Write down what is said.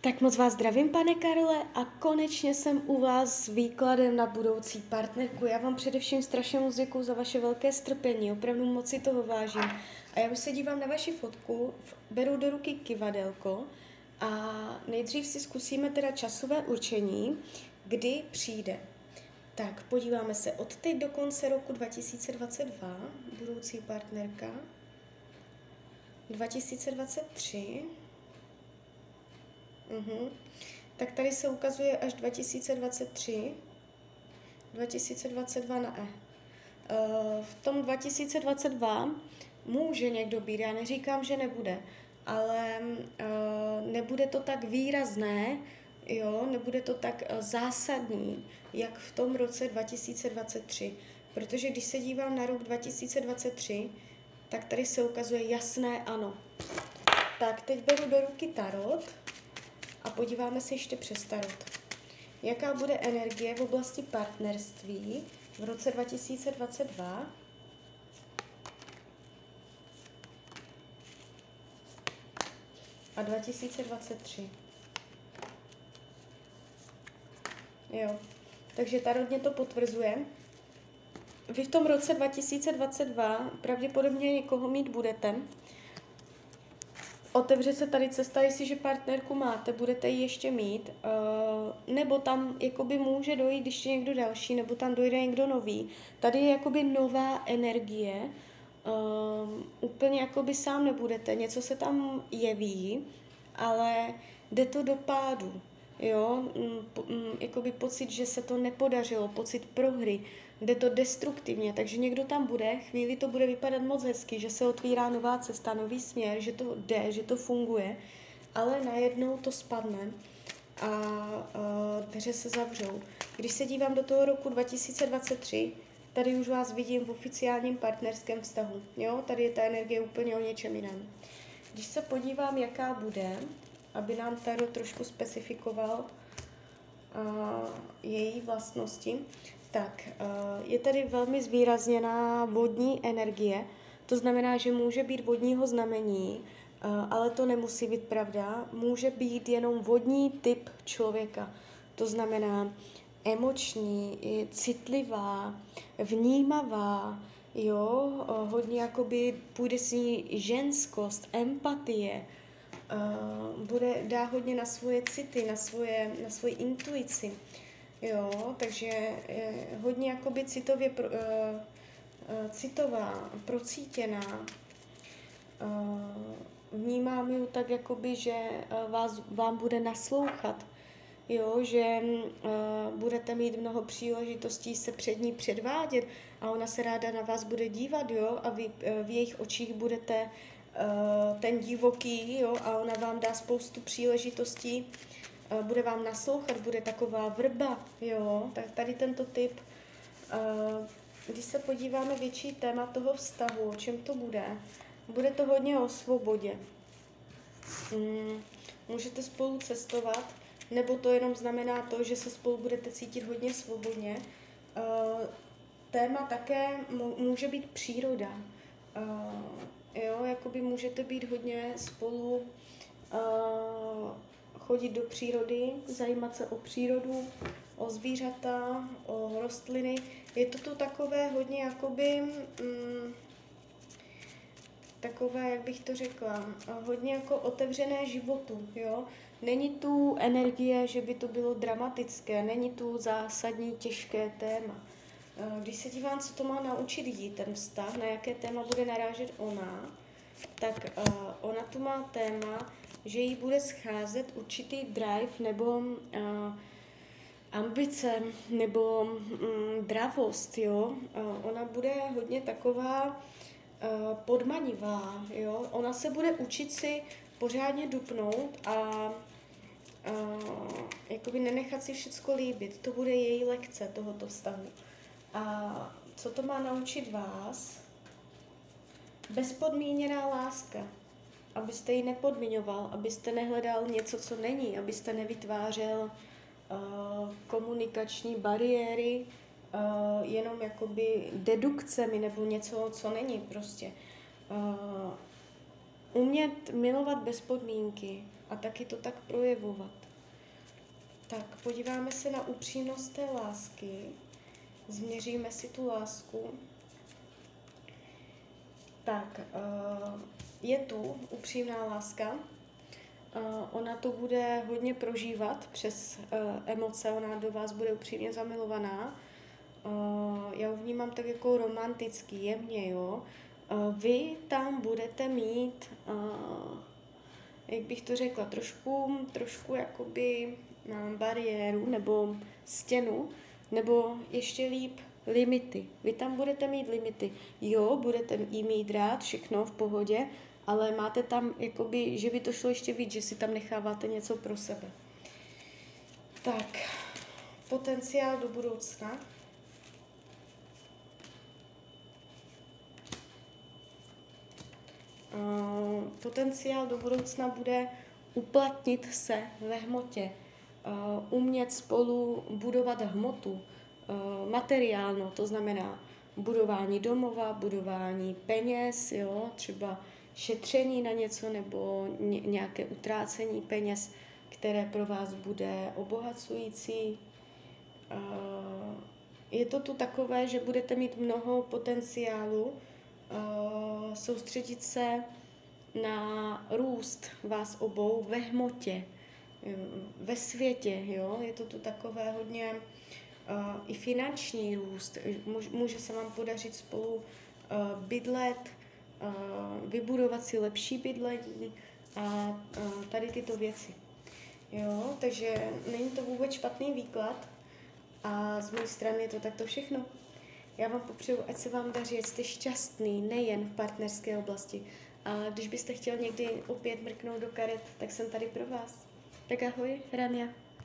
Tak moc vás zdravím, pane Karle, a konečně jsem u vás s výkladem na budoucí partnerku. Já vám především strašně moc děkuji za vaše velké strpení, opravdu moc si toho vážím. A já už se dívám na vaši fotku, beru do ruky kivadelko a nejdřív si zkusíme teda časové určení, kdy přijde. Tak, podíváme se od teď do konce roku 2022, budoucí partnerka, 2023, Mhm. Tak tady se ukazuje až 2023, 2022 na E. Uh, v tom 2022 může někdo být, já neříkám, že nebude, ale uh, nebude to tak výrazné, jo, nebude to tak uh, zásadní, jak v tom roce 2023. Protože když se dívám na rok 2023, tak tady se ukazuje jasné ano. Tak teď beru do ruky tarot a podíváme se ještě přes tarot. Jaká bude energie v oblasti partnerství v roce 2022? A 2023. Jo, takže tarot mě to potvrzuje. Vy v tom roce 2022 pravděpodobně někoho mít budete, otevře se tady cesta, jestliže partnerku máte, budete ji ještě mít, uh, nebo tam jakoby může dojít ještě někdo další, nebo tam dojde někdo nový. Tady je jakoby nová energie, uh, úplně jakoby sám nebudete, něco se tam jeví, ale jde to do pádu, jo, mm, mm, jakoby pocit, že se to nepodařilo, pocit prohry, jde to destruktivně, takže někdo tam bude, chvíli to bude vypadat moc hezky, že se otvírá nová cesta, nový směr, že to jde, že to funguje, ale najednou to spadne a, a dveře se zavřou. Když se dívám do toho roku 2023, tady už vás vidím v oficiálním partnerském vztahu. Jo? Tady je ta energie úplně o něčem jiném. Když se podívám, jaká bude, aby nám Taro trošku specifikoval uh, její vlastnosti, tak, eh, je tady velmi zvýrazněná vodní energie, to znamená, že může být vodního znamení, eh, ale to nemusí být pravda. Může být jenom vodní typ člověka. To znamená emoční, citlivá, vnímavá, jo, hodně jakoby půjde s ní ženskost, empatie, bude, dá hodně na svoje city, na, svoje, na svoji intuici. Jo, takže je hodně jakoby citově, pro, uh, uh, citová, procítěná. Uh, vnímám ji tak, jakoby, že vás, vám bude naslouchat. Jo, že uh, budete mít mnoho příležitostí se před ní předvádět a ona se ráda na vás bude dívat, jo, a vy uh, v jejich očích budete ten divoký, jo, a ona vám dá spoustu příležitostí bude vám naslouchat, bude taková vrba, jo, tak tady tento typ, když se podíváme větší téma toho vztahu, o čem to bude, bude to hodně o svobodě. Mm, můžete spolu cestovat, nebo to jenom znamená to, že se spolu budete cítit hodně svobodně. Téma také může být příroda. Jo, jakoby můžete být hodně spolu chodit do přírody, zajímat se o přírodu, o zvířata, o rostliny. Je to tu takové hodně jakoby, mm, takové, jak bych to řekla, hodně jako otevřené životu, jo. Není tu energie, že by to bylo dramatické, není tu zásadní těžké téma. Když se dívám, co to má naučit jí, ten vztah, na jaké téma bude narážet ona, tak uh, ona tu má téma, že jí bude scházet určitý drive nebo uh, ambice nebo um, dravost, jo. Ona bude hodně taková podmanivá, jo. Ona se bude učit si pořádně dupnout a uh, jakoby nenechat si všecko líbit. To bude její lekce tohoto vztahu. A co to má naučit vás? Bezpodmíněná láska abyste ji nepodmiňoval, abyste nehledal něco, co není, abyste nevytvářel uh, komunikační bariéry uh, jenom jakoby dedukcemi nebo něco, co není prostě. Uh, umět milovat bez podmínky a taky to tak projevovat. Tak podíváme se na upřímnost té lásky, změříme si tu lásku. Tak, uh, je tu upřímná láska, uh, ona to bude hodně prožívat přes uh, emoce, ona do vás bude upřímně zamilovaná. Já ho vnímám tak jako romantický, jemně, jo. Vy tam budete mít, jak bych to řekla, trošku, trošku jakoby bariéru nebo stěnu, nebo ještě líp limity. Vy tam budete mít limity. Jo, budete jí mít rád, všechno v pohodě, ale máte tam, jakoby, že by to šlo ještě víc, že si tam necháváte něco pro sebe. Tak, potenciál do budoucna. Uh, potenciál do budoucna bude uplatnit se ve hmotě, umět spolu budovat hmotu, uh, materiálno, to znamená budování domova, budování peněz, jo, třeba šetření na něco nebo nějaké utrácení peněz, které pro vás bude obohacující. Uh, je to tu takové, že budete mít mnoho potenciálu, soustředit se na růst vás obou ve hmotě, ve světě, jo, je to tu takové hodně uh, i finanční růst, může se vám podařit spolu uh, bydlet, uh, vybudovat si lepší bydlení a uh, tady tyto věci. Jo, takže není to vůbec špatný výklad a z mé strany je to takto všechno. Já vám popřeju, ať se vám daří, ať jste šťastný nejen v partnerské oblasti. A když byste chtěl někdy opět mrknout do karet, tak jsem tady pro vás. Tak ahoj, Rania.